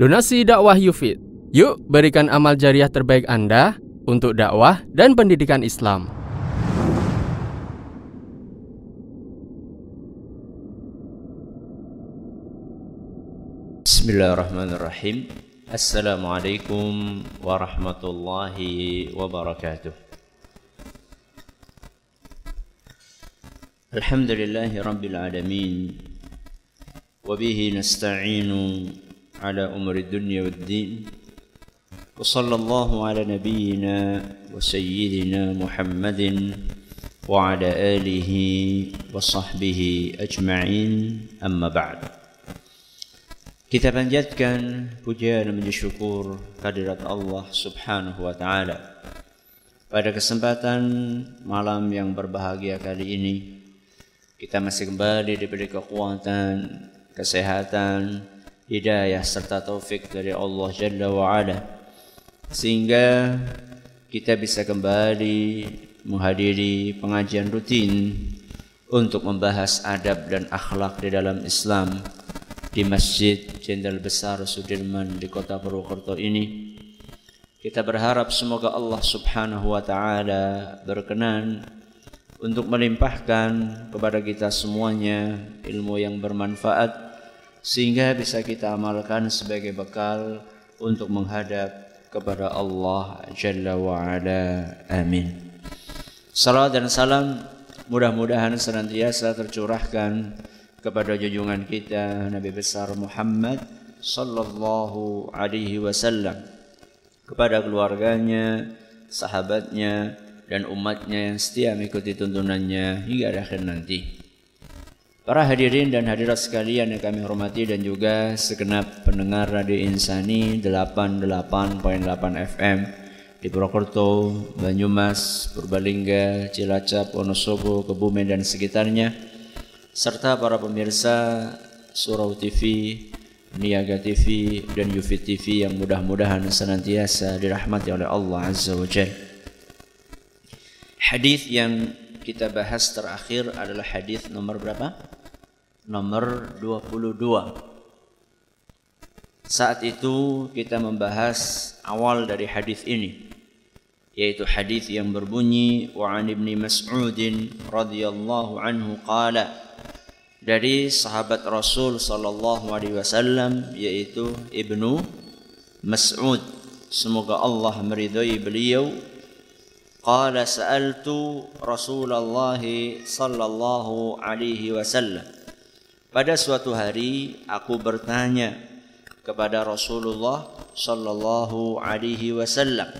Donasi dakwah Yufid. Yuk berikan amal jariah terbaik Anda untuk dakwah dan pendidikan Islam. Bismillahirrahmanirrahim. Assalamualaikum warahmatullahi wabarakatuh. Alhamdulillahi rabbil alamin. Wabihi nasta'inu على أمر الدنيا والدين وصلى الله على نبينا وسيدنا محمد وعلى آله وصحبه أجمعين أما بعد Kita panjatkan puja dan puji syukur kehadirat Allah Subhanahu wa taala. Pada kesempatan malam yang berbahagia kali ini, kita masih kembali diberi kekuatan, kesehatan, hidayah serta taufik dari Allah Jalla wa Ala sehingga kita bisa kembali menghadiri pengajian rutin untuk membahas adab dan akhlak di dalam Islam di Masjid Jenderal Besar Sudirman di Kota Purwokerto ini. Kita berharap semoga Allah Subhanahu wa taala berkenan untuk melimpahkan kepada kita semuanya ilmu yang bermanfaat sehingga bisa kita amalkan sebagai bekal untuk menghadap kepada Allah Jalla wa Ala. Amin. Salam dan salam mudah-mudahan senantiasa tercurahkan kepada junjungan kita Nabi besar Muhammad sallallahu alaihi wasallam kepada keluarganya, sahabatnya dan umatnya yang setia mengikuti tuntunannya hingga akhir nanti. Para hadirin dan hadirat sekalian yang kami hormati dan juga segenap pendengar Radio Insani 88.8 FM di Purwokerto, Banyumas, Purbalingga, Cilacap, Wonosobo, Kebumen dan sekitarnya serta para pemirsa Surau TV, Niaga TV dan Yufi TV yang mudah-mudahan senantiasa dirahmati oleh Allah Azza wa Jalla. Hadis yang kita bahas terakhir adalah hadis nomor berapa? Nomor 22. Saat itu kita membahas awal dari hadis ini yaitu hadis yang berbunyi wa an ibni Mas'ud radhiyallahu anhu qala dari sahabat Rasul sallallahu alaihi wasallam yaitu Ibnu Mas'ud. Semoga Allah meridhai beliau. Qala sa'altu Rasulullah sallallahu alaihi wasallam pada suatu hari aku bertanya kepada Rasulullah sallallahu alaihi wasallam.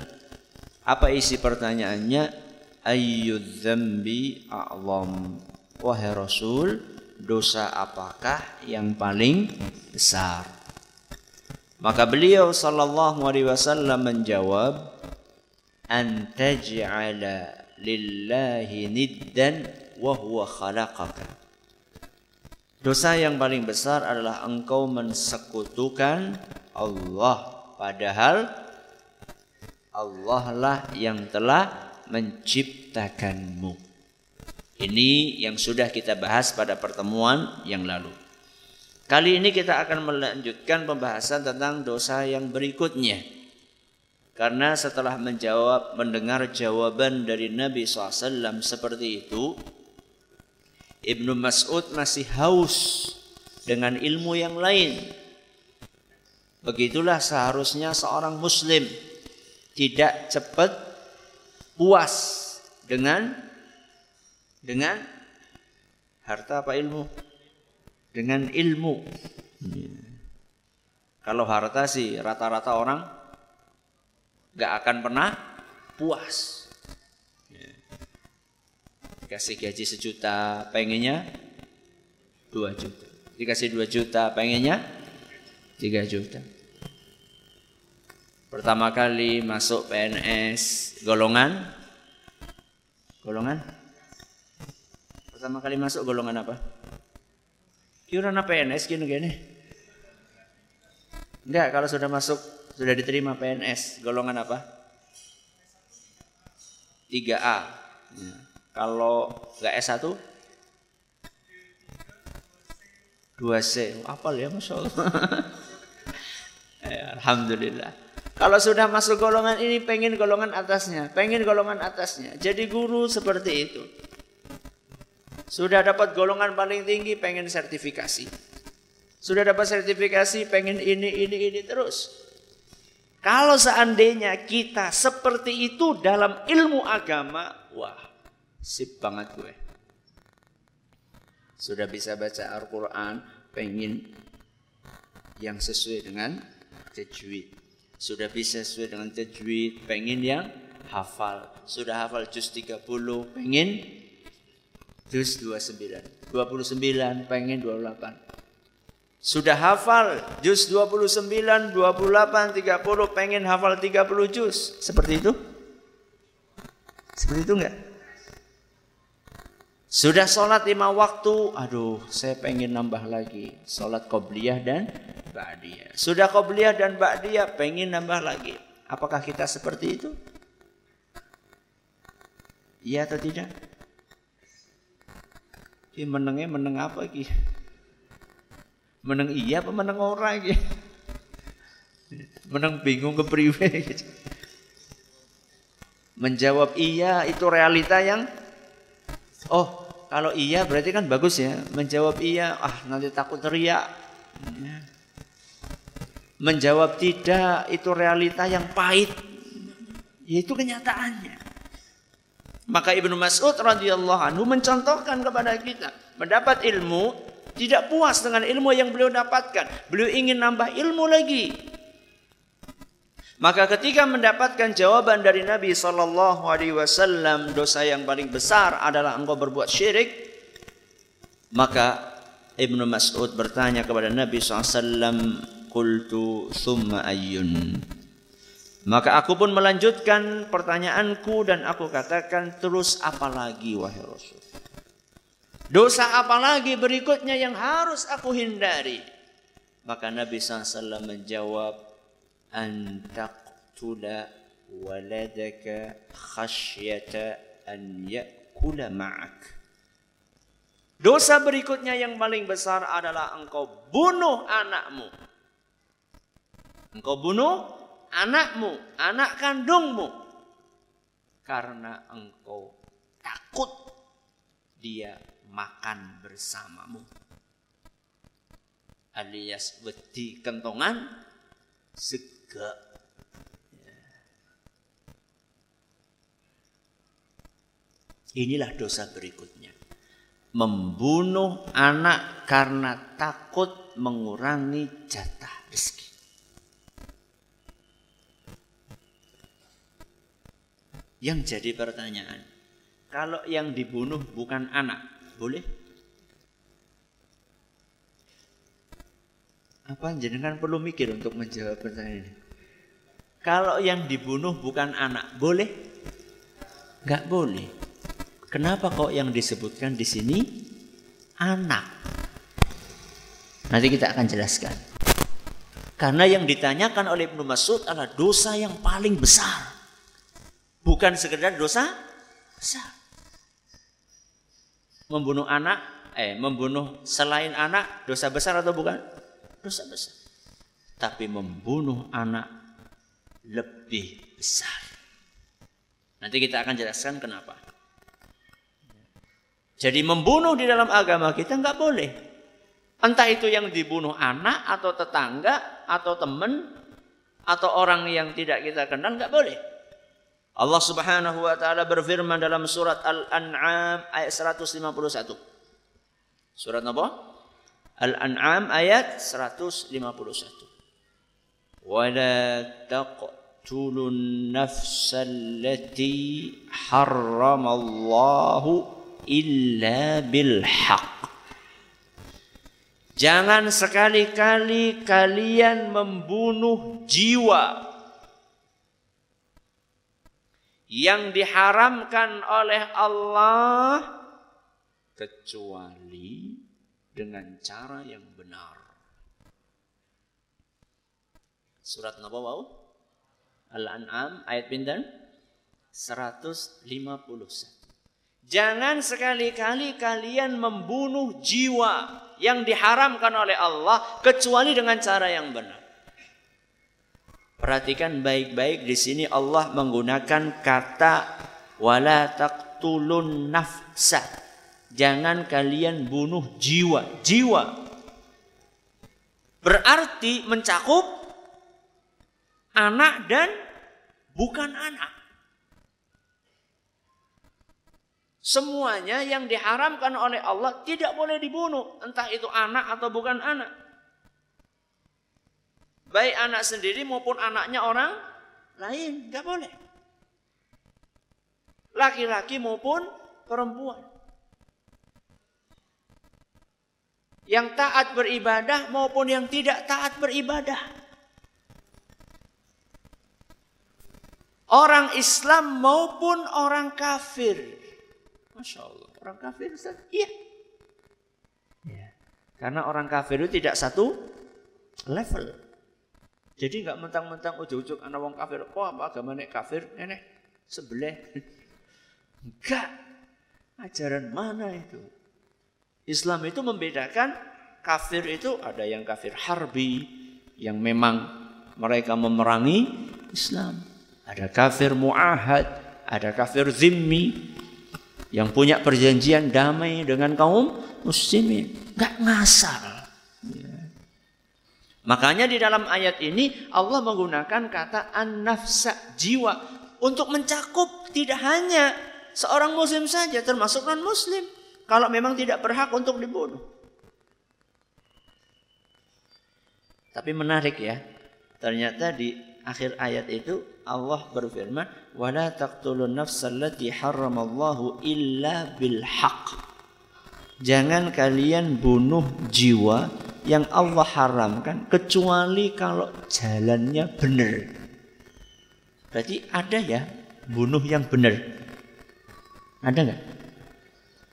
Apa isi pertanyaannya? Ayyudz dzambi a'zam? Wahai Rasul, dosa apakah yang paling besar? Maka beliau sallallahu alaihi wasallam menjawab, "An taj'ala lillahi niddan wa huwa khalaqaka." Dosa yang paling besar adalah engkau mensekutukan Allah padahal Allah lah yang telah menciptakanmu. Ini yang sudah kita bahas pada pertemuan yang lalu. Kali ini kita akan melanjutkan pembahasan tentang dosa yang berikutnya. Karena setelah menjawab mendengar jawaban dari Nabi SAW seperti itu, Ibnu Mas'ud masih haus dengan ilmu yang lain. Begitulah seharusnya seorang muslim tidak cepat puas dengan dengan harta apa ilmu? Dengan ilmu. Kalau harta sih rata-rata orang gak akan pernah puas dikasih gaji sejuta pengennya dua juta. Dikasih dua juta pengennya tiga juta. Pertama kali masuk PNS golongan. Golongan? Pertama kali masuk golongan apa? Kira PNS gini gini. Enggak kalau sudah masuk sudah diterima PNS golongan apa? 3A ya. Kalau nggak S1 2C. Apal ya Masya Allah. Ya, Alhamdulillah. Kalau sudah masuk golongan ini pengen golongan atasnya, pengen golongan atasnya. Jadi guru seperti itu. Sudah dapat golongan paling tinggi pengen sertifikasi. Sudah dapat sertifikasi pengen ini ini ini terus. Kalau seandainya kita seperti itu dalam ilmu agama, wah, sip banget gue. Sudah bisa baca Al-Quran, pengen yang sesuai dengan tajwid. Sudah bisa sesuai dengan tajwid, pengen yang hafal. Sudah hafal juz 30, pengen juz 29. 29, pengen 28. Sudah hafal juz 29, 28, 30, pengen hafal 30 juz. Seperti itu? Seperti itu enggak? Sudah sholat lima waktu, aduh saya pengen nambah lagi. Sholat qobliyah dan ba'diyah. Sudah qobliyah dan ba'diyah, pengen nambah lagi. Apakah kita seperti itu? Iya atau tidak? Ini menengnya meneng apa lagi? menang iya apa menang ora iki menang bingung ke priwe menjawab iya itu realita yang oh kalau iya berarti kan bagus ya menjawab iya ah nanti takut teriak ya. menjawab tidak itu realita yang pahit ya itu kenyataannya maka Ibnu Mas'ud radhiyallahu anhu mencontohkan kepada kita mendapat ilmu tidak puas dengan ilmu yang beliau dapatkan. Beliau ingin nambah ilmu lagi. Maka ketika mendapatkan jawaban dari Nabi Sallallahu Alaihi Wasallam dosa yang paling besar adalah engkau berbuat syirik, maka Ibnu Mas'ud bertanya kepada Nabi SAW, Kultu thumma ayyun. Maka aku pun melanjutkan pertanyaanku dan aku katakan terus apa lagi wahai Rasul. Dosa apa lagi berikutnya yang harus aku hindari? Maka Nabi SAW menjawab, Antaqtula waladaka khasyata an yakula ma'ak. Dosa berikutnya yang paling besar adalah engkau bunuh anakmu. Engkau bunuh anakmu, anak kandungmu. Karena engkau takut dia makan bersamamu. Alias wedi kentongan sega. Ya. Inilah dosa berikutnya. Membunuh anak karena takut mengurangi jatah rezeki. Yang jadi pertanyaan, kalau yang dibunuh bukan anak, boleh? Apa jenengan perlu mikir untuk menjawab pertanyaan ini? Kalau yang dibunuh bukan anak, boleh? Enggak boleh. Kenapa kok yang disebutkan di sini anak? Nanti kita akan jelaskan. Karena yang ditanyakan oleh Ibnu Mas'ud adalah dosa yang paling besar. Bukan sekedar dosa besar membunuh anak, eh membunuh selain anak dosa besar atau bukan? Dosa besar. Tapi membunuh anak lebih besar. Nanti kita akan jelaskan kenapa. Jadi membunuh di dalam agama kita nggak boleh. Entah itu yang dibunuh anak atau tetangga atau teman atau orang yang tidak kita kenal nggak boleh. Allah Subhanahu wa taala berfirman dalam surat Al-An'am ayat 151. Surat apa? Al-An'am ayat 151. Wala taqtulun nafsallati harramallahu illa bil haqq. Jangan sekali-kali kalian membunuh jiwa yang diharamkan oleh Allah kecuali dengan cara yang benar. Surat napa wau? Al-An'am ayat pinten? 151. Jangan sekali-kali kalian membunuh jiwa yang diharamkan oleh Allah kecuali dengan cara yang benar. Perhatikan baik-baik di sini Allah menggunakan kata wala taqtulun nafsa. Jangan kalian bunuh jiwa. Jiwa berarti mencakup anak dan bukan anak. Semuanya yang diharamkan oleh Allah tidak boleh dibunuh, entah itu anak atau bukan anak. Baik anak sendiri maupun anaknya orang lain, nggak boleh. Laki-laki maupun perempuan. Yang taat beribadah maupun yang tidak taat beribadah. Orang Islam maupun orang kafir Masya Allah. Orang kafir Ustaz? Iya. Ya. Karena orang kafir itu tidak satu level. Jadi nggak mentang-mentang ujuk-ujuk anak wong kafir. Kok apa agama nek kafir? Nenek sebelah. Enggak. Ajaran mana itu? Islam itu membedakan kafir itu ada yang kafir harbi yang memang mereka memerangi Islam. Ada kafir muahad, ada kafir zimmi, yang punya perjanjian damai dengan kaum muslimin. Gak ngasal. Ya. Makanya di dalam ayat ini Allah menggunakan kata an-nafsa jiwa untuk mencakup tidak hanya seorang muslim saja termasuk non muslim kalau memang tidak berhak untuk dibunuh. Tapi menarik ya. Ternyata di akhir ayat itu Allah berfirman, "Wala taqtulun nafsallati haramallahu illa bil haqq." Jangan kalian bunuh jiwa yang Allah haramkan kecuali kalau jalannya benar. Berarti ada ya bunuh yang benar. Ada nggak?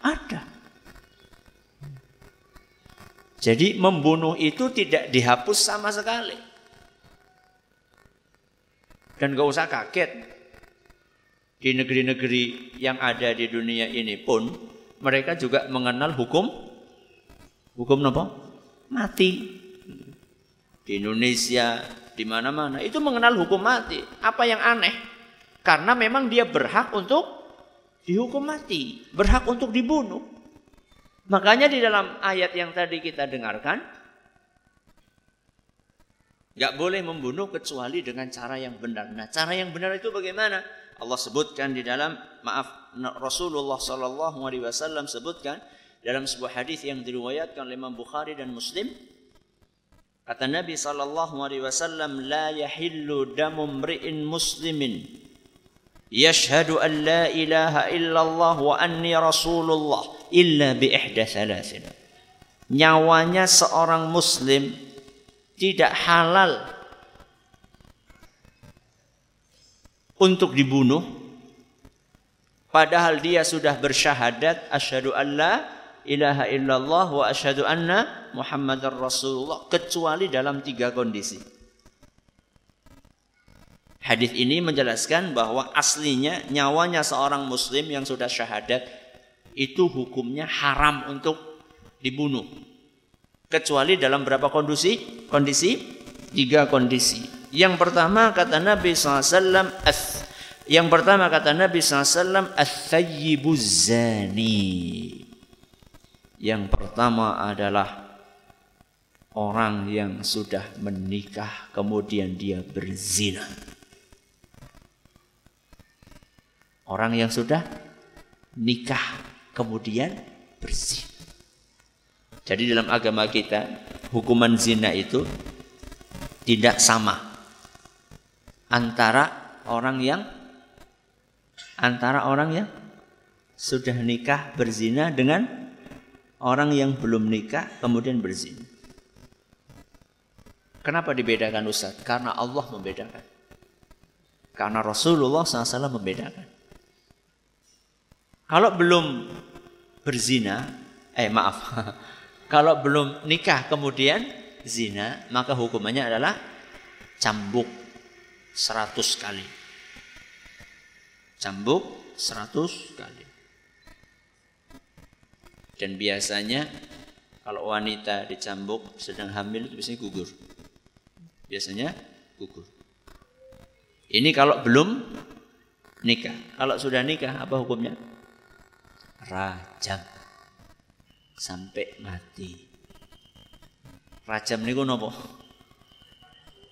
Ada. Jadi membunuh itu tidak dihapus sama sekali. Dan gak usah kaget. Di negeri-negeri yang ada di dunia ini pun mereka juga mengenal hukum hukum apa? Mati. Di Indonesia, di mana-mana itu mengenal hukum mati. Apa yang aneh? Karena memang dia berhak untuk dihukum mati, berhak untuk dibunuh. Makanya di dalam ayat yang tadi kita dengarkan, gak boleh membunuh kecuali dengan cara yang benar. Nah, cara yang benar itu bagaimana? Allah sebutkan di dalam maaf Rasulullah Shallallahu Alaihi Wasallam sebutkan dalam sebuah hadis yang diriwayatkan oleh Imam Bukhari dan Muslim kata Nabi Shallallahu Alaihi Wasallam la yahillu damu mri'in muslimin yashhadu an la ilaha illallah wa anni rasulullah illa bi ihda thalathin nyawanya seorang muslim tidak halal untuk dibunuh padahal dia sudah bersyahadat asyhadu alla ilaha illallah wa asyhadu anna muhammadar rasulullah kecuali dalam tiga kondisi. Hadis ini menjelaskan bahwa aslinya nyawanya seorang muslim yang sudah syahadat itu hukumnya haram untuk dibunuh kecuali dalam berapa kondisi? Kondisi tiga kondisi. Yang pertama kata Nabi SAW yang pertama kata Nabi SAW zani. Yang pertama adalah orang yang sudah menikah kemudian dia berzina. Orang yang sudah nikah kemudian berzina. Jadi dalam agama kita hukuman zina itu tidak sama antara orang yang antara orang yang sudah nikah berzina dengan orang yang belum nikah kemudian berzina. Kenapa dibedakan Ustaz? Karena Allah membedakan. Karena Rasulullah SAW membedakan. Kalau belum berzina, eh maaf, Kalau belum nikah kemudian zina, maka hukumannya adalah cambuk 100 kali. Cambuk 100 kali. Dan biasanya kalau wanita dicambuk sedang hamil itu biasanya gugur. Biasanya gugur. Ini kalau belum nikah. Kalau sudah nikah apa hukumnya? Rajam. Sampai mati. Rajam niku nopo?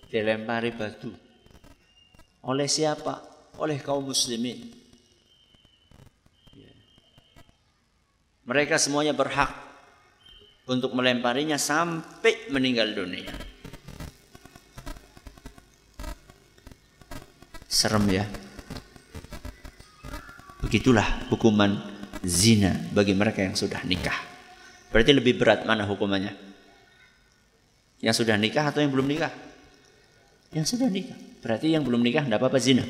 Dilempari batu. Oleh siapa? Oleh kaum muslimin. Ya. Mereka semuanya berhak untuk melemparinya sampai meninggal dunia. Serem ya. Begitulah hukuman zina bagi mereka yang sudah nikah. Berarti lebih berat mana hukumannya? Yang sudah nikah atau yang belum nikah? Yang sudah nikah. Berarti yang belum nikah tidak apa-apa zina.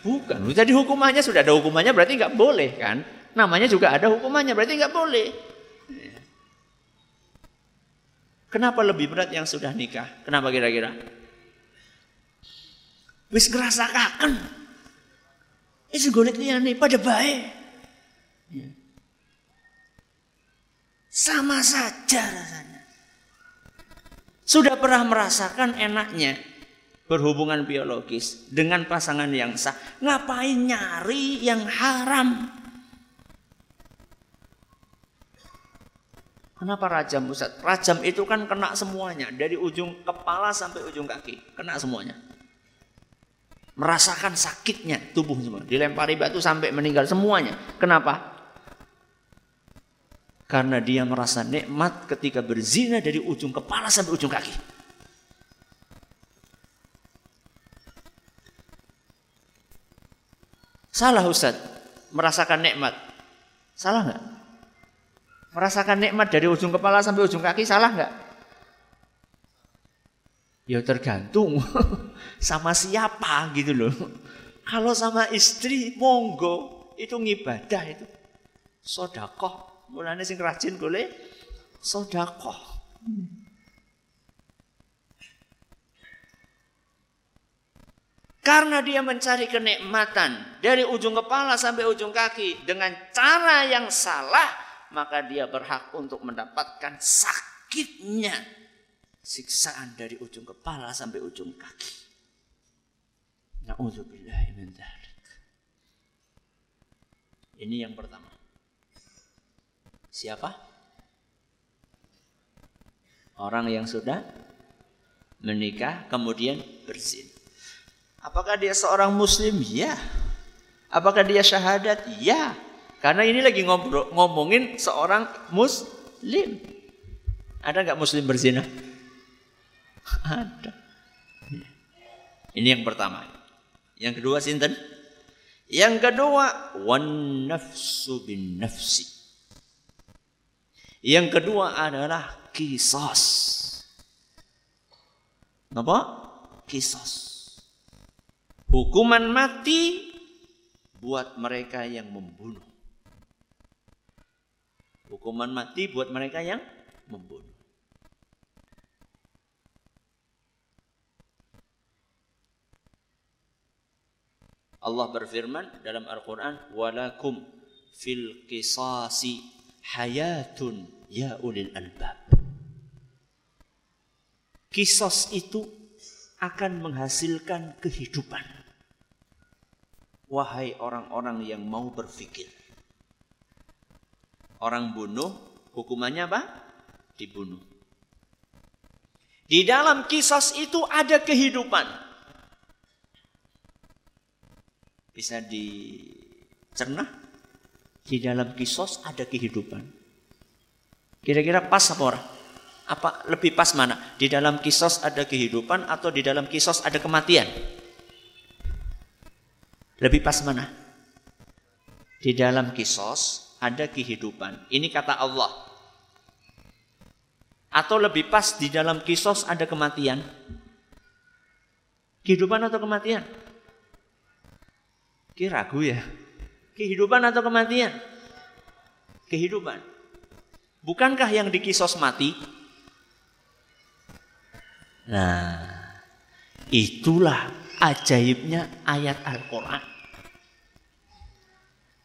Bukan. Tadi hukumannya sudah ada hukumannya berarti nggak boleh kan? Namanya juga ada hukumannya berarti nggak boleh. Kenapa lebih berat yang sudah nikah? Kenapa kira-kira? Wis ngerasakaken itu golek nih pada baik. Sama saja rasanya. Sudah pernah merasakan enaknya berhubungan biologis dengan pasangan yang sah. Ngapain nyari yang haram? Kenapa rajam Ustaz? Rajam itu kan kena semuanya. Dari ujung kepala sampai ujung kaki. Kena semuanya merasakan sakitnya tubuh semua. Dilempari batu sampai meninggal semuanya. Kenapa? Karena dia merasa nikmat ketika berzina dari ujung kepala sampai ujung kaki. Salah Ustaz, merasakan nikmat. Salah nggak? Merasakan nikmat dari ujung kepala sampai ujung kaki salah nggak? Ya tergantung sama siapa gitu loh. Kalau sama istri monggo itu ngibadah itu. Sodakoh. Mulanya sing rajin boleh sodakoh. Karena dia mencari kenikmatan dari ujung kepala sampai ujung kaki dengan cara yang salah, maka dia berhak untuk mendapatkan sakitnya siksaan dari ujung kepala sampai ujung kaki. Ini yang pertama. Siapa? Orang yang sudah menikah kemudian berzin. Apakah dia seorang muslim? Ya. Apakah dia syahadat? Ya. Karena ini lagi ngobrol, ngomongin seorang muslim. Ada nggak muslim berzina? Ada. Ini yang pertama. Yang kedua sinten? Yang kedua wan nafsu bin nafsi. Yang kedua adalah kisos. Apa? Kisos. Hukuman mati buat mereka yang membunuh. Hukuman mati buat mereka yang membunuh. Allah berfirman dalam Al-Quran, walakum fil qisasi hayatun ya ulil albab. Kisos itu akan menghasilkan kehidupan. Wahai orang-orang yang mau berpikir. Orang bunuh, hukumannya apa? Dibunuh. Di dalam kisos itu ada kehidupan. bisa dicerna di dalam kisos ada kehidupan. Kira-kira pas apa orang? Apa lebih pas mana? Di dalam kisos ada kehidupan atau di dalam kisos ada kematian? Lebih pas mana? Di dalam kisos ada kehidupan. Ini kata Allah. Atau lebih pas di dalam kisos ada kematian? Kehidupan atau kematian? Kira ragu ya? Kehidupan atau kematian? Kehidupan. Bukankah yang dikisos mati? Nah, itulah ajaibnya ayat Al-Quran.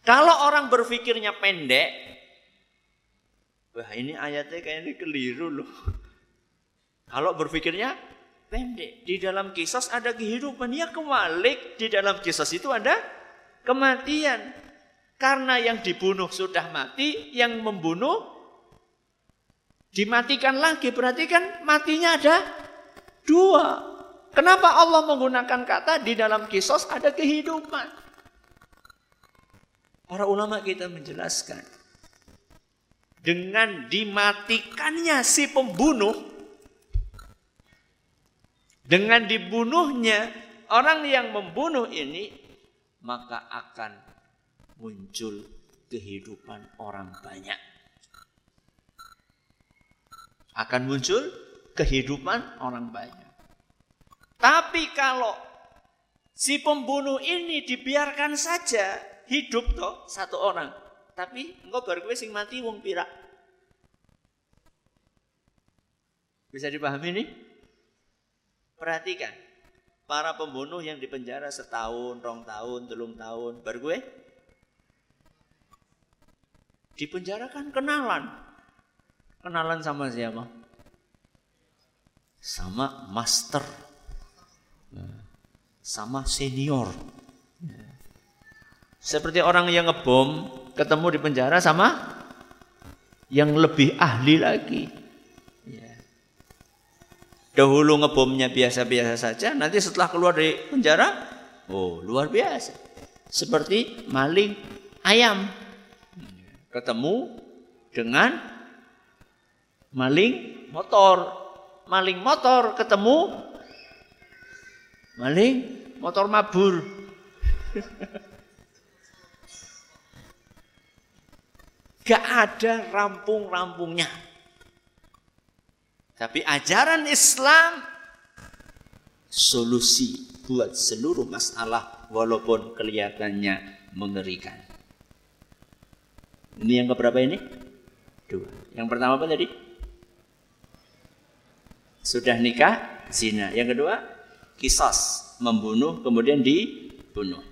Kalau orang berpikirnya pendek, wah ini ayatnya kayaknya keliru loh. Kalau berpikirnya pendek. Di dalam kisos ada kehidupan. Ya kewalik. Di dalam kisos itu ada kematian. Karena yang dibunuh sudah mati, yang membunuh dimatikan lagi. Berarti kan matinya ada dua. Kenapa Allah menggunakan kata di dalam kisos ada kehidupan? Para ulama kita menjelaskan. Dengan dimatikannya si pembunuh, dengan dibunuhnya orang yang membunuh ini, maka akan muncul kehidupan orang banyak. Akan muncul kehidupan orang banyak. Tapi kalau si pembunuh ini dibiarkan saja hidup toh satu orang, tapi engkau baru gue sing mati wong pirak. Bisa dipahami nih? Perhatikan, para pembunuh yang dipenjara setahun, rong tahun, telung tahun, baru gue dipenjara kan kenalan. Kenalan sama siapa? Sama master. Sama senior. Seperti orang yang ngebom ketemu di penjara sama yang lebih ahli lagi. Dahulu ngebomnya biasa-biasa saja, nanti setelah keluar dari penjara, oh luar biasa. Seperti maling ayam. Ketemu dengan maling motor. Maling motor ketemu maling motor mabur. Gak ada rampung-rampungnya. Tapi ajaran Islam solusi buat seluruh masalah walaupun kelihatannya mengerikan. Ini yang keberapa ini? Dua. Yang pertama apa tadi? Sudah nikah, zina. Yang kedua, kisos, membunuh kemudian dibunuh.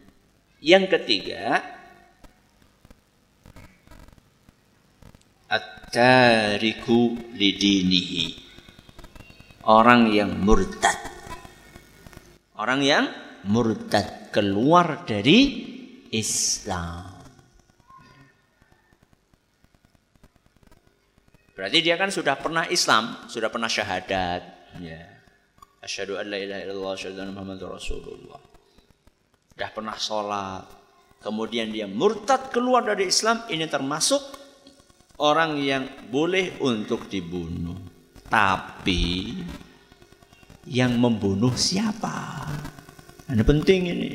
Yang ketiga, at-tariku lidinihi orang yang murtad. Orang yang murtad keluar dari Islam. Berarti dia kan sudah pernah Islam, sudah pernah syahadat. Ya. Asyhadu an la ilaha illallah, asyhadu anna Muhammadar Rasulullah. Sudah pernah sholat. Kemudian dia murtad keluar dari Islam, ini termasuk orang yang boleh untuk dibunuh. Tapi yang membunuh siapa? Ini penting ini.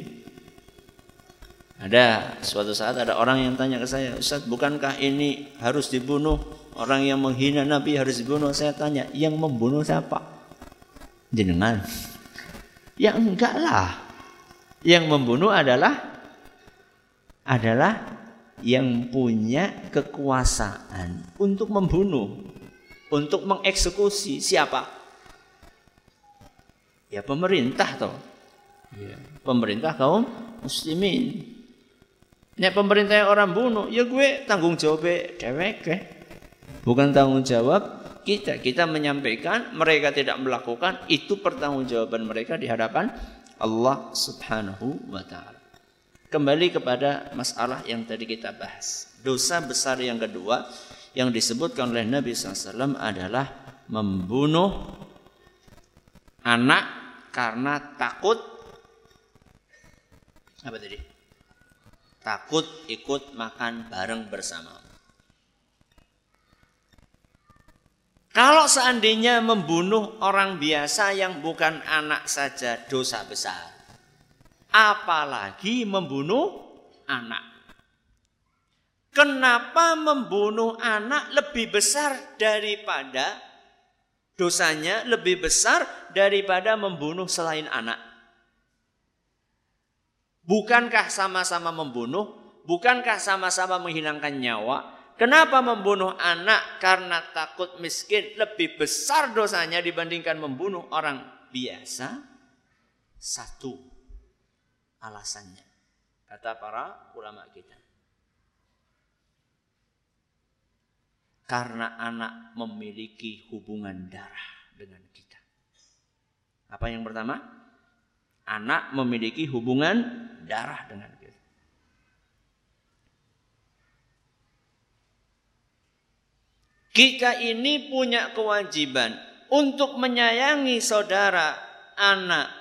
Ada suatu saat ada orang yang tanya ke saya, Ustaz, bukankah ini harus dibunuh? Orang yang menghina Nabi harus dibunuh. Saya tanya, yang membunuh siapa? Jenengan. Ya enggak lah. Yang membunuh adalah adalah yang punya kekuasaan untuk membunuh untuk mengeksekusi siapa? Ya pemerintah toh. Ya. Pemerintah kaum muslimin. Nek pemerintah orang bunuh, ya gue tanggung jawab dewek. Bukan tanggung jawab kita. Kita menyampaikan, mereka tidak melakukan, itu pertanggungjawaban mereka di hadapan Allah Subhanahu wa taala. Kembali kepada masalah yang tadi kita bahas. Dosa besar yang kedua yang disebutkan oleh Nabi SAW adalah membunuh anak karena takut apa tadi? Takut ikut makan bareng bersama. Kalau seandainya membunuh orang biasa yang bukan anak saja dosa besar. Apalagi membunuh anak. Kenapa membunuh anak lebih besar daripada dosanya lebih besar daripada membunuh selain anak? Bukankah sama-sama membunuh? Bukankah sama-sama menghilangkan nyawa? Kenapa membunuh anak karena takut miskin lebih besar dosanya dibandingkan membunuh orang biasa? Satu alasannya. Kata para ulama kita. Karena anak memiliki hubungan darah dengan kita. Apa yang pertama? Anak memiliki hubungan darah dengan kita. Kita ini punya kewajiban untuk menyayangi saudara, anak,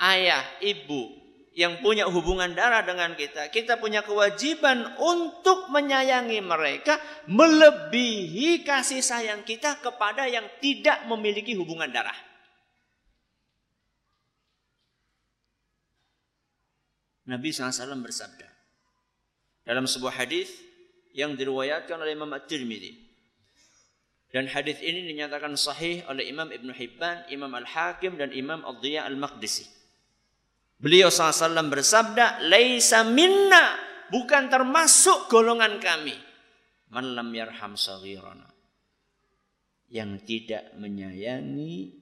ayah, ibu yang punya hubungan darah dengan kita. Kita punya kewajiban untuk menyayangi mereka melebihi kasih sayang kita kepada yang tidak memiliki hubungan darah. Nabi SAW bersabda dalam sebuah hadis yang diriwayatkan oleh Imam At-Tirmidzi. Dan hadis ini dinyatakan sahih oleh Imam Ibn Hibban, Imam Al-Hakim dan Imam Ad-Diya Al-Maqdisi. Beliau SAW bersabda, "Laisa minna, bukan termasuk golongan kami. Man lam yarham saghirana." Yang tidak menyayangi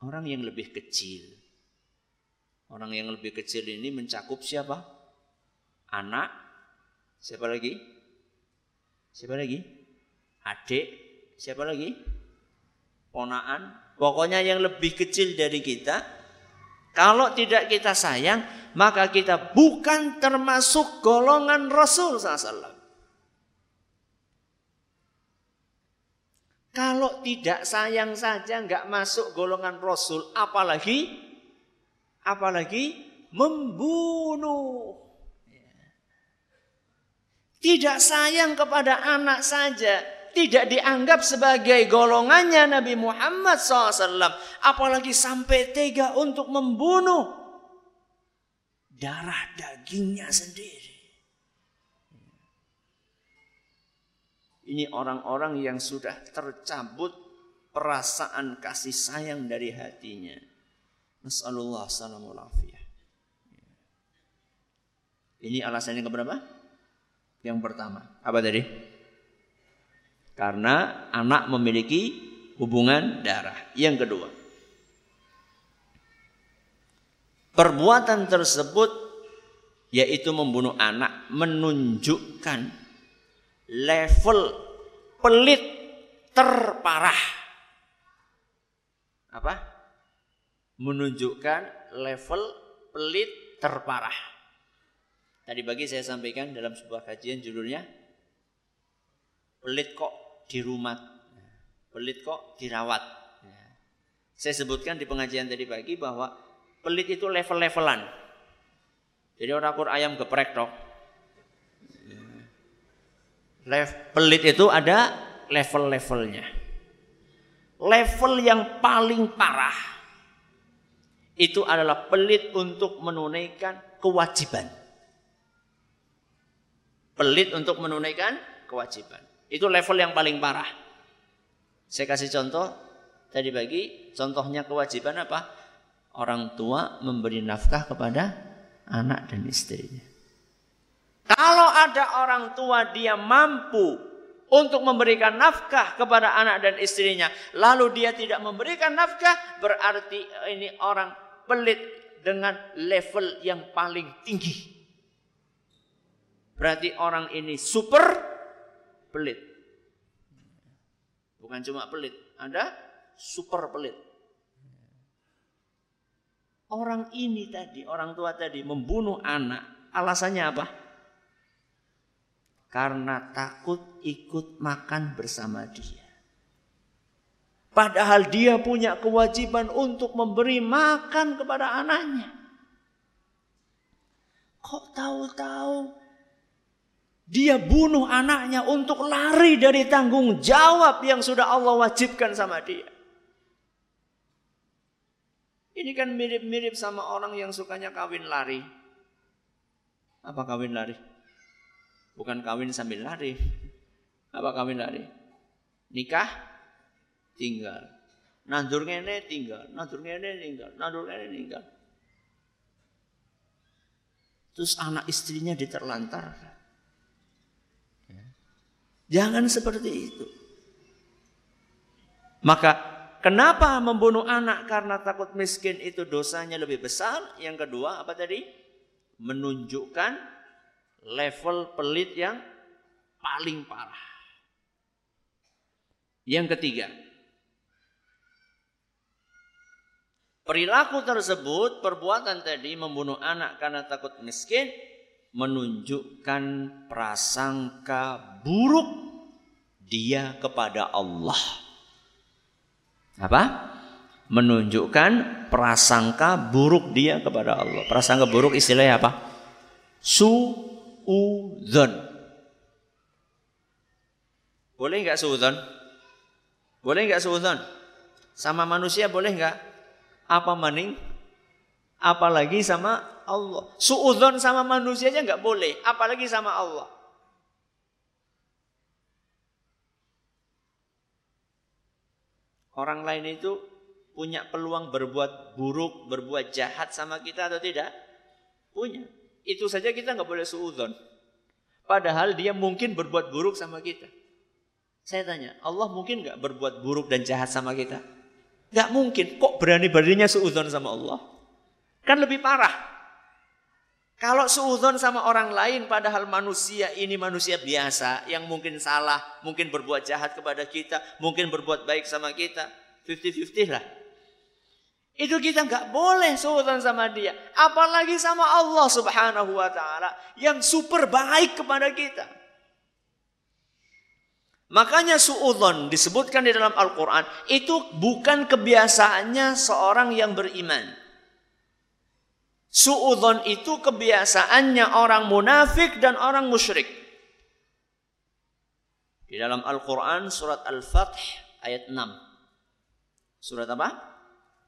orang yang lebih kecil. Orang yang lebih kecil ini mencakup siapa? Anak. Siapa lagi? Siapa lagi? Adik. Siapa lagi? Ponaan. Pokoknya yang lebih kecil dari kita. Kalau tidak kita sayang, maka kita bukan termasuk golongan Rasul SAW. Kalau tidak sayang saja nggak masuk golongan Rasul, apalagi apalagi membunuh. Tidak sayang kepada anak saja. Tidak dianggap sebagai golongannya Nabi Muhammad SAW. Apalagi sampai tega untuk membunuh darah dagingnya sendiri. Ini orang-orang yang sudah tercabut perasaan kasih sayang dari hatinya. Nasallallahu alaihi Ini alasannya keberapa? Yang pertama, apa tadi? Karena anak memiliki hubungan darah. Yang kedua, perbuatan tersebut yaitu membunuh anak menunjukkan level pelit terparah. Apa? Menunjukkan level pelit terparah. Tadi pagi saya sampaikan dalam sebuah kajian judulnya Pelit kok di rumah Pelit kok dirawat. Saya sebutkan di pengajian tadi pagi bahwa Pelit itu level-levelan. Jadi orang kur ayam geprek dok Pelit itu ada level-levelnya. Level yang paling parah Itu adalah pelit untuk menunaikan kewajiban pelit untuk menunaikan kewajiban. Itu level yang paling parah. Saya kasih contoh tadi pagi, contohnya kewajiban apa? Orang tua memberi nafkah kepada anak dan istrinya. Kalau ada orang tua dia mampu untuk memberikan nafkah kepada anak dan istrinya, lalu dia tidak memberikan nafkah, berarti ini orang pelit dengan level yang paling tinggi. Berarti orang ini super pelit. Bukan cuma pelit, ada super pelit. Orang ini tadi, orang tua tadi membunuh anak, alasannya apa? Karena takut ikut makan bersama dia. Padahal dia punya kewajiban untuk memberi makan kepada anaknya. Kok tahu-tahu dia bunuh anaknya untuk lari dari tanggung jawab yang sudah Allah wajibkan sama dia. Ini kan mirip-mirip sama orang yang sukanya kawin lari. Apa kawin lari? Bukan kawin sambil lari. Apa kawin lari? Nikah tinggal. Nandur ngene tinggal, nandur ngene tinggal, nandur ngene tinggal. Terus anak istrinya diterlantarkan. Jangan seperti itu. Maka kenapa membunuh anak karena takut miskin itu dosanya lebih besar? Yang kedua apa tadi? Menunjukkan level pelit yang paling parah. Yang ketiga, Perilaku tersebut, perbuatan tadi membunuh anak karena takut miskin menunjukkan prasangka buruk dia kepada Allah. Apa? Menunjukkan prasangka buruk dia kepada Allah. Prasangka buruk istilahnya apa? Suudzon. Boleh nggak suudzon? Boleh nggak suudzon? Sama manusia boleh nggak? apa maning apalagi sama Allah. Suudzon sama manusia aja nggak boleh, apalagi sama Allah. Orang lain itu punya peluang berbuat buruk, berbuat jahat sama kita atau tidak? Punya. Itu saja kita nggak boleh suudzon. Padahal dia mungkin berbuat buruk sama kita. Saya tanya, Allah mungkin nggak berbuat buruk dan jahat sama kita? Gak mungkin. Kok berani-beraninya suudon sama Allah? Kan lebih parah. Kalau suudon sama orang lain padahal manusia ini manusia biasa yang mungkin salah, mungkin berbuat jahat kepada kita, mungkin berbuat baik sama kita. 50-50 lah. Itu kita nggak boleh suudon sama dia. Apalagi sama Allah subhanahu wa ta'ala yang super baik kepada kita. Makanya su'udhon disebutkan di dalam Al-Quran itu bukan kebiasaannya seorang yang beriman. Su'udhon itu kebiasaannya orang munafik dan orang musyrik. Di dalam Al-Quran surat Al-Fath ayat 6. Surat apa?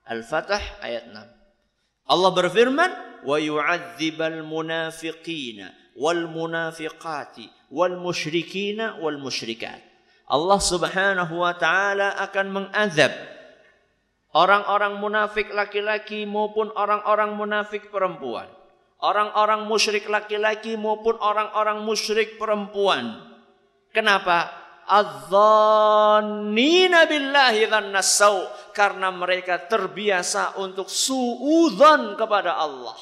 Al-Fatah ayat 6. Allah berfirman, وَيُعَذِّبَ الْمُنَافِقِينَ وَالْمُنَافِقَاتِ وَالْمُشْرِكِينَ وَالْمُشْرِكَاتِ Allah Subhanahu wa taala akan mengazab orang-orang munafik laki-laki maupun orang-orang munafik perempuan. Orang-orang musyrik laki-laki maupun orang-orang musyrik perempuan. Kenapa? Adzannina billahi dhannasau karena mereka terbiasa untuk suudzon kepada Allah.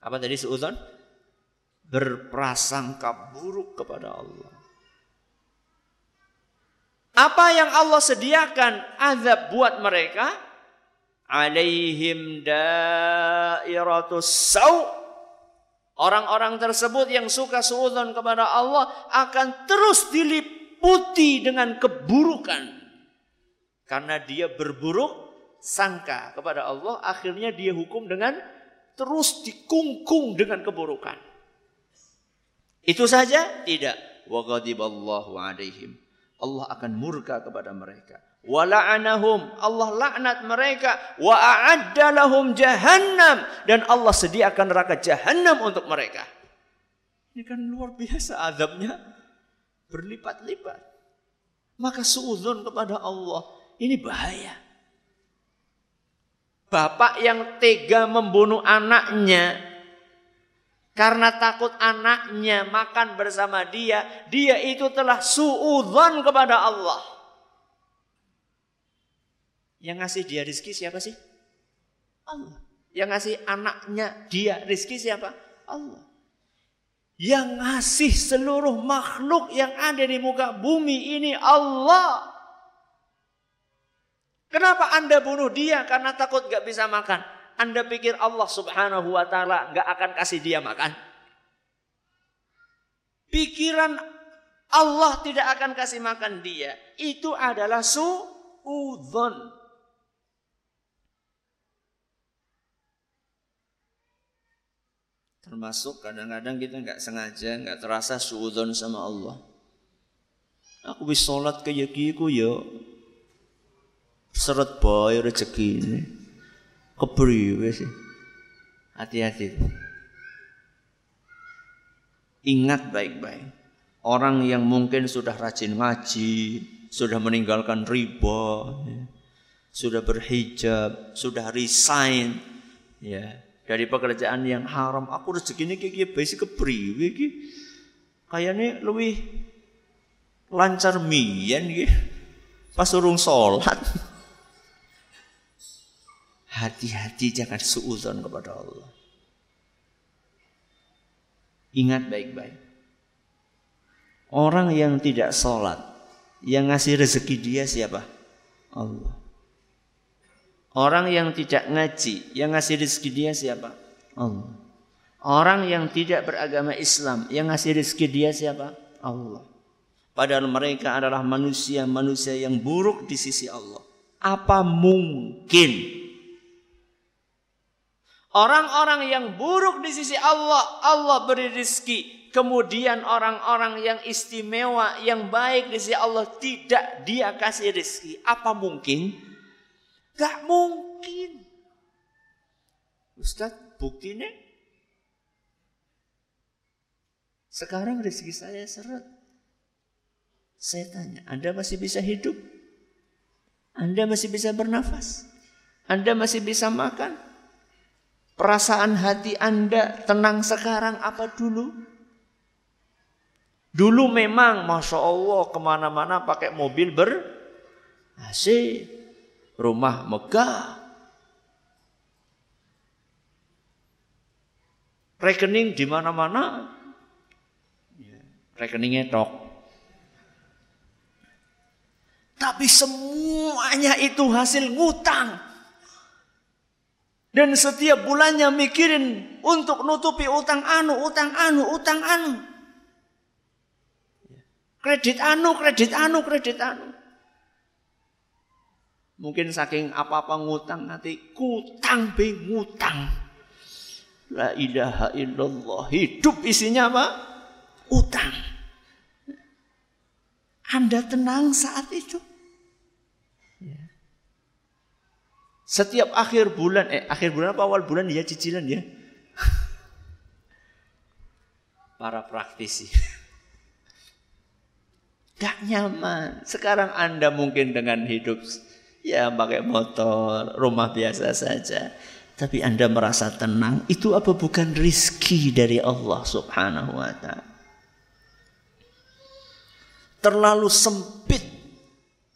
Apa tadi suudzon? Berprasangka buruk kepada Allah. Apa yang Allah sediakan azab buat mereka? Alaihim dairatus. Orang-orang tersebut yang suka suudzon kepada Allah akan terus diliputi dengan keburukan. Karena dia berburuk sangka kepada Allah, akhirnya dia hukum dengan terus dikungkung dengan keburukan. Itu saja? Tidak. Wa ghadiballahu alaihim Allah akan murka kepada mereka. Wala'anahum, Allah laknat mereka. Wa a'adda lahum jahannam. Dan Allah sediakan neraka jahannam untuk mereka. Ini kan luar biasa azabnya. Berlipat-lipat. Maka suudun kepada Allah. Ini bahaya. Bapak yang tega membunuh anaknya karena takut anaknya makan bersama dia, dia itu telah suudzon kepada Allah. Yang ngasih dia rizki siapa sih? Allah. Yang ngasih anaknya dia rizki siapa? Allah. Yang ngasih seluruh makhluk yang ada di muka bumi ini Allah. Kenapa anda bunuh dia? Karena takut gak bisa makan. Anda pikir Allah subhanahu wa ta'ala nggak akan kasih dia makan? Pikiran Allah tidak akan kasih makan dia. Itu adalah su'udhon. Termasuk kadang-kadang kita nggak sengaja, nggak terasa suudon sama Allah. Aku bisa sholat kayak gitu ya. Seret boy rezeki ini kepriwe sih? Hati-hati. Ingat baik-baik. Orang yang mungkin sudah rajin ngaji, sudah meninggalkan riba, ya, sudah berhijab, sudah resign, ya dari pekerjaan yang haram. Aku rezeki ini kayak basic kepriwe ki. Kayaknya lebih lancar mian gitu. Pas urung sholat. Hati-hati jangan suuzon kepada Allah. Ingat baik-baik. Orang yang tidak sholat, yang ngasih rezeki dia siapa? Allah. Orang yang tidak ngaji, yang ngasih rezeki dia siapa? Allah. Orang yang tidak beragama Islam, yang ngasih rezeki dia siapa? Allah. Padahal mereka adalah manusia-manusia yang buruk di sisi Allah. Apa mungkin orang-orang yang buruk di sisi Allah, Allah beri rezeki. Kemudian orang-orang yang istimewa, yang baik di sisi Allah tidak dia kasih rezeki. Apa mungkin? Gak mungkin. Ustaz, buktinya sekarang rezeki saya seret. Saya tanya, Anda masih bisa hidup? Anda masih bisa bernafas? Anda masih bisa makan? Perasaan hati Anda tenang sekarang apa dulu? Dulu memang Masya Allah ke mana-mana pakai mobil ber AC rumah megah. Rekening di mana-mana. Ya, rekeningnya tok. Tapi semuanya itu hasil ngutang. Dan setiap bulannya mikirin untuk nutupi utang anu, utang anu, utang anu. Kredit anu, kredit anu, kredit anu. Mungkin saking apa-apa ngutang nanti kutang be ngutang. La ilaha illallah. Hidup isinya apa? Utang. Anda tenang saat itu. Ya. Setiap akhir bulan, eh akhir bulan apa awal bulan ya cicilan ya. Para praktisi. Gak nyaman. Sekarang Anda mungkin dengan hidup Ya pakai motor, rumah biasa saja. Tapi Anda merasa tenang, itu apa bukan rizki dari Allah subhanahu wa ta'ala. Terlalu sempit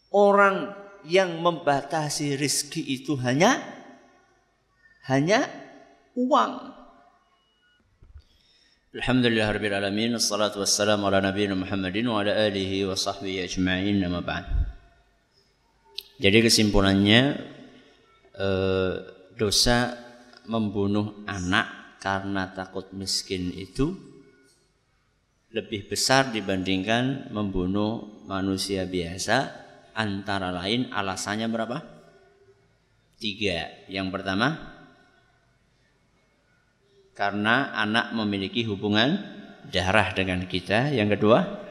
orang yang membatasi rizki itu hanya hanya uang. Alhamdulillah rabbil alamin wassalatu wassalamu ala nabiyina Muhammadin wa ala alihi wa sahbihi ajma'in nama ba'd. Jadi kesimpulannya eh, dosa membunuh anak karena takut miskin itu lebih besar dibandingkan membunuh manusia biasa antara lain alasannya berapa? Tiga. Yang pertama karena anak memiliki hubungan darah dengan kita. Yang kedua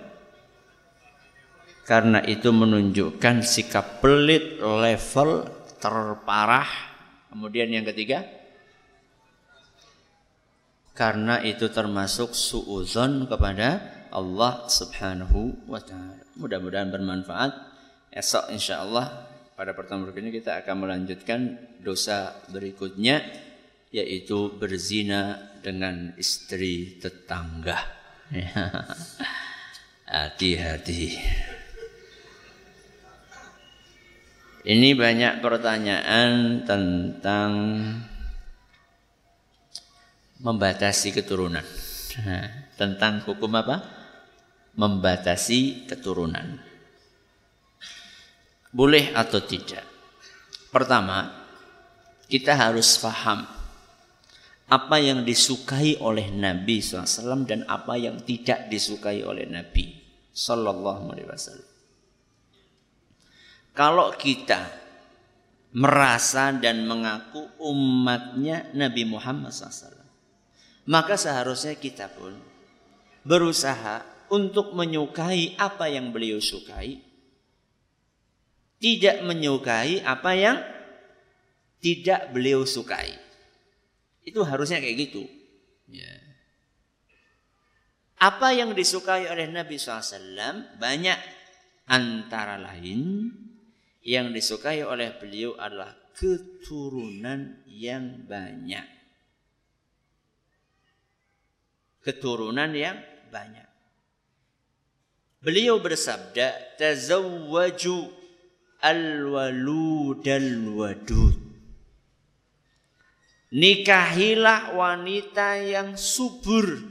karena itu menunjukkan sikap pelit level terparah. Kemudian yang ketiga, karena itu termasuk suuzon kepada Allah Subhanahu wa taala. Mudah-mudahan bermanfaat. Esok insya Allah pada pertemuan berikutnya kita akan melanjutkan dosa berikutnya yaitu berzina dengan istri tetangga. Hati-hati. Ini banyak pertanyaan tentang membatasi keturunan. tentang hukum apa? Membatasi keturunan. Boleh atau tidak? Pertama, kita harus paham apa yang disukai oleh Nabi SAW dan apa yang tidak disukai oleh Nabi Wasallam. Kalau kita merasa dan mengaku umatnya Nabi Muhammad SAW, maka seharusnya kita pun berusaha untuk menyukai apa yang beliau sukai, tidak menyukai apa yang tidak beliau sukai. Itu harusnya kayak gitu. Ya. Apa yang disukai oleh Nabi SAW banyak antara lain yang disukai oleh beliau adalah keturunan yang banyak. Keturunan yang banyak. Beliau bersabda, "Tazawwaju al-walud al-wadud." Nikahilah wanita yang subur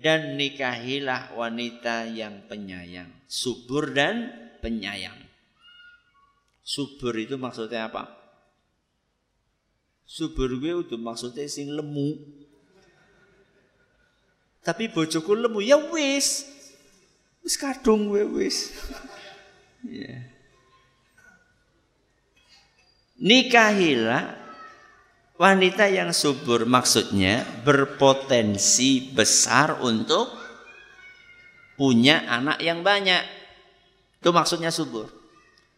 dan nikahilah wanita yang penyayang. Subur dan penyayang. Subur itu maksudnya apa? Subur gue udah maksudnya sing lemu. Tapi bojoku lemu ya wis. Wis kadung gue wis. Yeah. Nikahilah wanita yang subur maksudnya berpotensi besar untuk punya anak yang banyak. Itu maksudnya subur.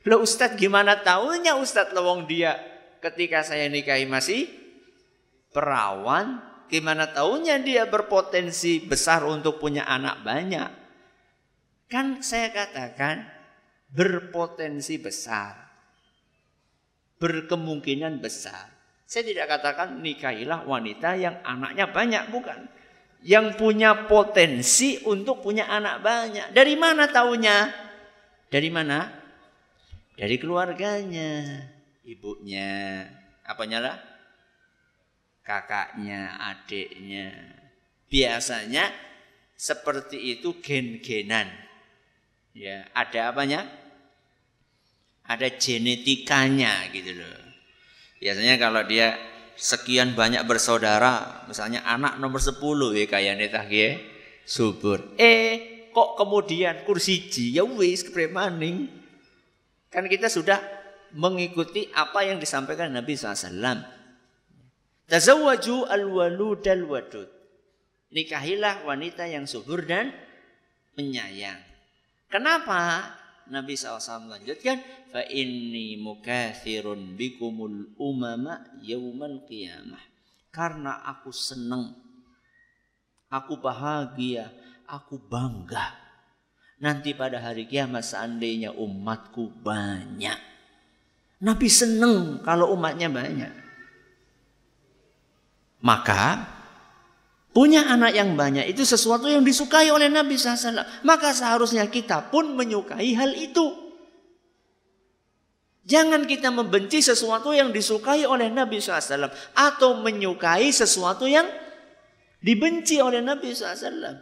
Lo Ustadz gimana tahunya Ustadz lewong dia ketika saya nikahi masih perawan. Gimana tahunya dia berpotensi besar untuk punya anak banyak. Kan saya katakan berpotensi besar. Berkemungkinan besar. Saya tidak katakan nikahilah wanita yang anaknya banyak, bukan. Yang punya potensi untuk punya anak banyak. Dari mana taunya? Dari mana? Dari keluarganya, ibunya, apa nyala? Kakaknya, adiknya. Biasanya seperti itu gen-genan. Ya, ada apanya? Ada genetikanya gitu loh. Biasanya kalau dia sekian banyak bersaudara, misalnya anak nomor 10 ya kayak netah ya, subur. Eh, kok kemudian kursi ji ya wis kepremaning. Kan kita sudah mengikuti apa yang disampaikan Nabi SAW. Tazawwaju al-walud al-wadud. Nikahilah wanita yang subur dan menyayang. Kenapa? Nabi SAW melanjutkan, fa inni mukathirun bikumul umama yaumal qiyamah. Karena aku senang, aku bahagia, aku bangga. Nanti pada hari kiamat seandainya umatku banyak. Nabi senang kalau umatnya banyak. Maka Punya anak yang banyak itu sesuatu yang disukai oleh Nabi SAW. Maka seharusnya kita pun menyukai hal itu. Jangan kita membenci sesuatu yang disukai oleh Nabi SAW. Atau menyukai sesuatu yang dibenci oleh Nabi SAW.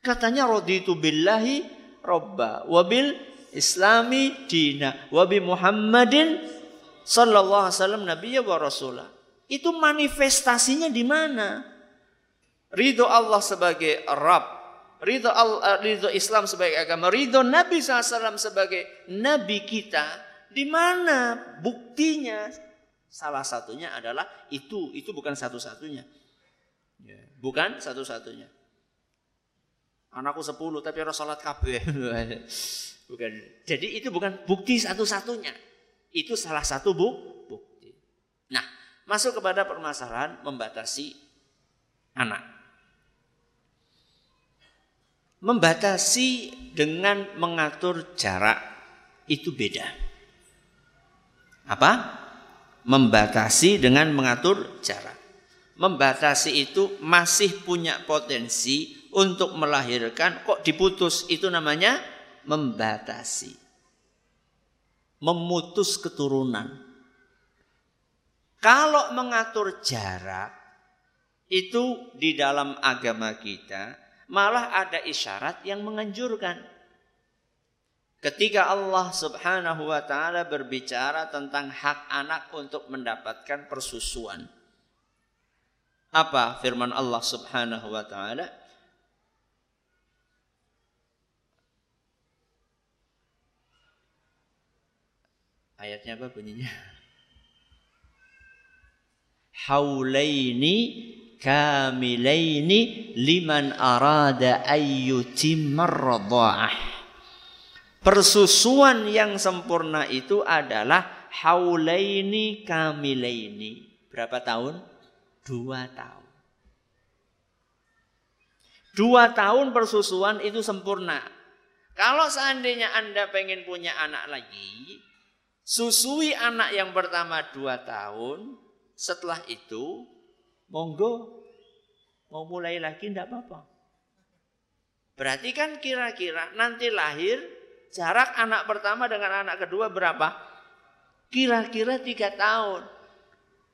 Katanya raditu billahi robba. Wabil islami dina. Wabi muhammadin sallallahu alaihi wasallam nabiyya wa rasulah. Itu manifestasinya di mana? Ridho Allah sebagai Rabb, ridho, Allah, eh, ridho Islam sebagai agama, ridho Nabi SAW sebagai Nabi kita, di mana buktinya? Salah satunya adalah itu, itu bukan satu-satunya. Ya, bukan satu-satunya. Anakku sepuluh tapi harus sholat kabeh. bukan. Jadi itu bukan bukti satu-satunya. Itu salah satu bukti. Nah, masuk kepada permasalahan membatasi anak membatasi dengan mengatur jarak itu beda. Apa? Membatasi dengan mengatur jarak. Membatasi itu masih punya potensi untuk melahirkan kok diputus itu namanya membatasi. Memutus keturunan. Kalau mengatur jarak itu di dalam agama kita malah ada isyarat yang menganjurkan. Ketika Allah Subhanahu wa taala berbicara tentang hak anak untuk mendapatkan persusuan. Apa firman Allah Subhanahu wa taala? Ayatnya apa bunyinya? Haulaini kamilaini liman arada ayyutimmar. Persusuan yang sempurna itu adalah haulaini kamilaini. Berapa tahun? Dua tahun. Dua tahun persusuan itu sempurna. Kalau seandainya Anda pengen punya anak lagi, susui anak yang pertama dua tahun, setelah itu Monggo mau mulai lagi tidak apa-apa. Berarti kan kira-kira nanti lahir jarak anak pertama dengan anak kedua berapa? Kira-kira tiga tahun.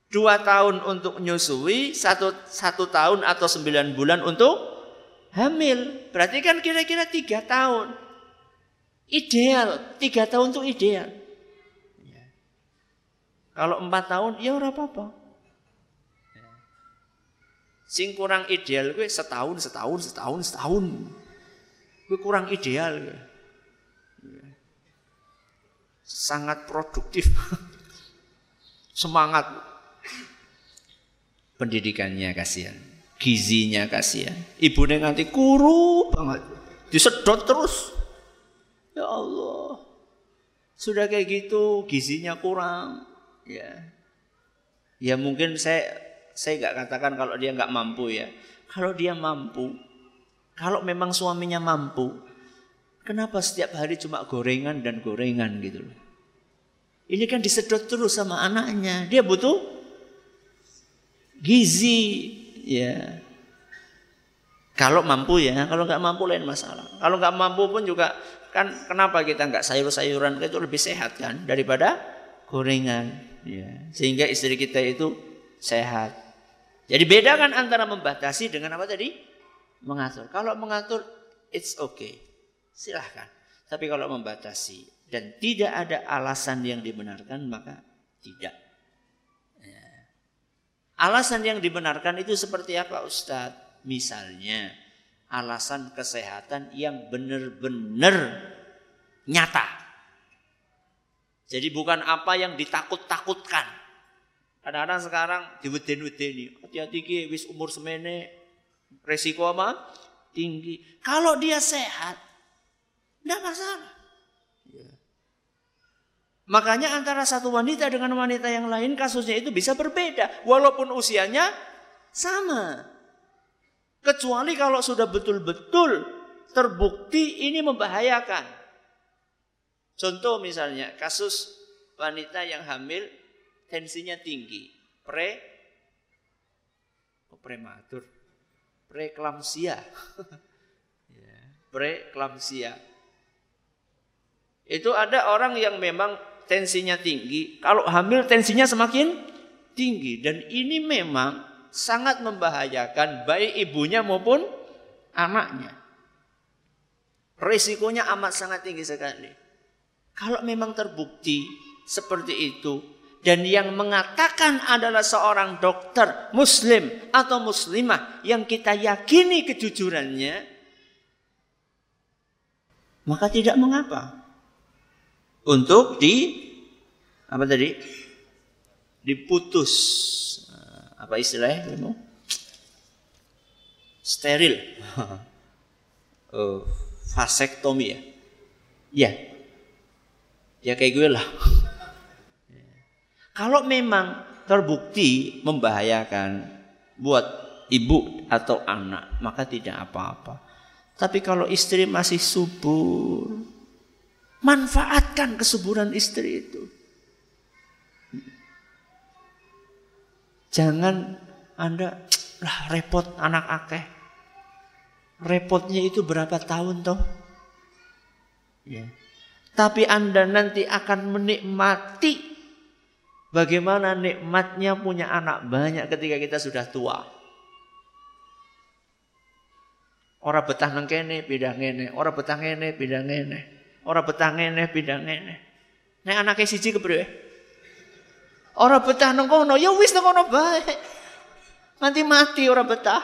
Dua tahun untuk menyusui, satu, satu tahun atau sembilan bulan untuk hamil. Berarti kan kira-kira tiga tahun. Ideal, tiga tahun itu ideal. Kalau empat tahun, ya ora apa-apa. Sing kurang ideal gue setahun, setahun, setahun, setahun. Gue kurang ideal. Gue. Sangat produktif. Semangat. Pendidikannya kasihan. Gizinya kasihan. Ibunya nanti kuru banget. Disedot terus. Ya Allah. Sudah kayak gitu, gizinya kurang. Ya. Ya mungkin saya saya nggak katakan kalau dia nggak mampu ya. Kalau dia mampu, kalau memang suaminya mampu, kenapa setiap hari cuma gorengan dan gorengan gitu loh. Ini kan disedot terus sama anaknya. Dia butuh gizi, ya. Kalau mampu ya, kalau nggak mampu lain masalah. Kalau nggak mampu pun juga kan kenapa kita nggak sayur-sayuran itu lebih sehat kan daripada gorengan ya. Sehingga istri kita itu sehat. Jadi bedakan antara membatasi dengan apa tadi? Mengatur. Kalau mengatur it's okay. Silahkan. Tapi kalau membatasi dan tidak ada alasan yang dibenarkan maka tidak. Ya. Alasan yang dibenarkan itu seperti apa Ustadz? Misalnya alasan kesehatan yang benar-benar nyata. Jadi bukan apa yang ditakut-takutkan. Kadang-kadang sekarang diweden-wedeni. Hati-hati ki wis umur semene resiko apa? Tinggi. Kalau dia sehat, tidak masalah. Ya. Makanya antara satu wanita dengan wanita yang lain kasusnya itu bisa berbeda. Walaupun usianya sama. Kecuali kalau sudah betul-betul terbukti ini membahayakan. Contoh misalnya kasus wanita yang hamil tensinya tinggi, pre oh, prematur, preeklamsia. Ya, preeklamsia. Itu ada orang yang memang tensinya tinggi, kalau hamil tensinya semakin tinggi dan ini memang sangat membahayakan baik ibunya maupun anaknya. Risikonya amat sangat tinggi sekali. Kalau memang terbukti seperti itu dan yang mengatakan adalah seorang dokter muslim atau muslimah yang kita yakini kejujurannya maka tidak mengapa untuk di apa tadi diputus apa istilahnya kamu? Steril. uh, ya. Ya. Ya kayak gue lah. Kalau memang terbukti membahayakan buat ibu atau anak, maka tidak apa-apa. Tapi kalau istri masih subur, manfaatkan kesuburan istri itu. Jangan Anda lah repot anak akeh. Repotnya itu berapa tahun toh? Ya. Tapi Anda nanti akan menikmati bagaimana nikmatnya punya anak banyak ketika kita sudah tua. Orang betah nang kene pindah ngene, orang betah ngene pindah ngene, orang betah ngene pindah ngene. Nek anake siji kepriye? Orang betah nang kono, ya wis nang kono bae. Nanti mati orang betah.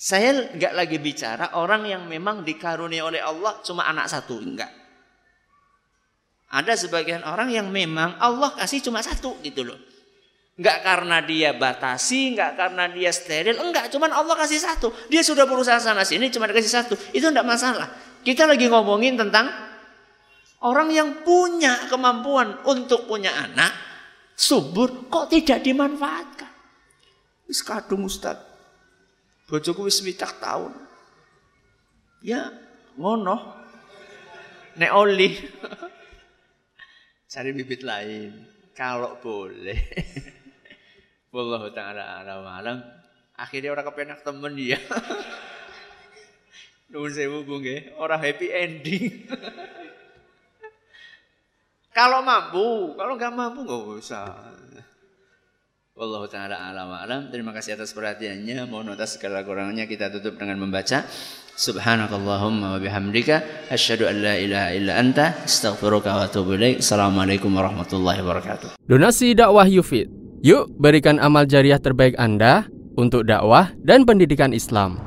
Saya nggak lagi bicara orang yang memang dikaruniai oleh Allah cuma anak satu, enggak. Ada sebagian orang yang memang Allah kasih cuma satu gitu loh. Enggak karena dia batasi, enggak karena dia steril, enggak, cuman Allah kasih satu. Dia sudah berusaha sana sini cuma dikasih satu. Itu enggak masalah. Kita lagi ngomongin tentang Orang yang punya kemampuan untuk punya anak subur kok tidak dimanfaatkan. Wis kadung Ustaz. Bojoku wis witak tahun. Ya, ngono. Nek oli. Cari bibit lain kalau boleh. Wallahu taala alam Akhirnya orang kepenak temen dia. Nuwun sewu Bu nggih, ora happy ending. Kalau mampu, kalau nggak mampu nggak usah. Wallahu taala alam alam. Terima kasih atas perhatiannya. Mohon atas segala kurangnya kita tutup dengan membaca Subhanakallahumma wa bihamdika asyhadu an la ilaha illa anta astaghfiruka wa atubu ilaik. Assalamualaikum warahmatullahi wabarakatuh. Donasi dakwah Yufid. Yuk berikan amal jariah terbaik Anda untuk dakwah dan pendidikan Islam.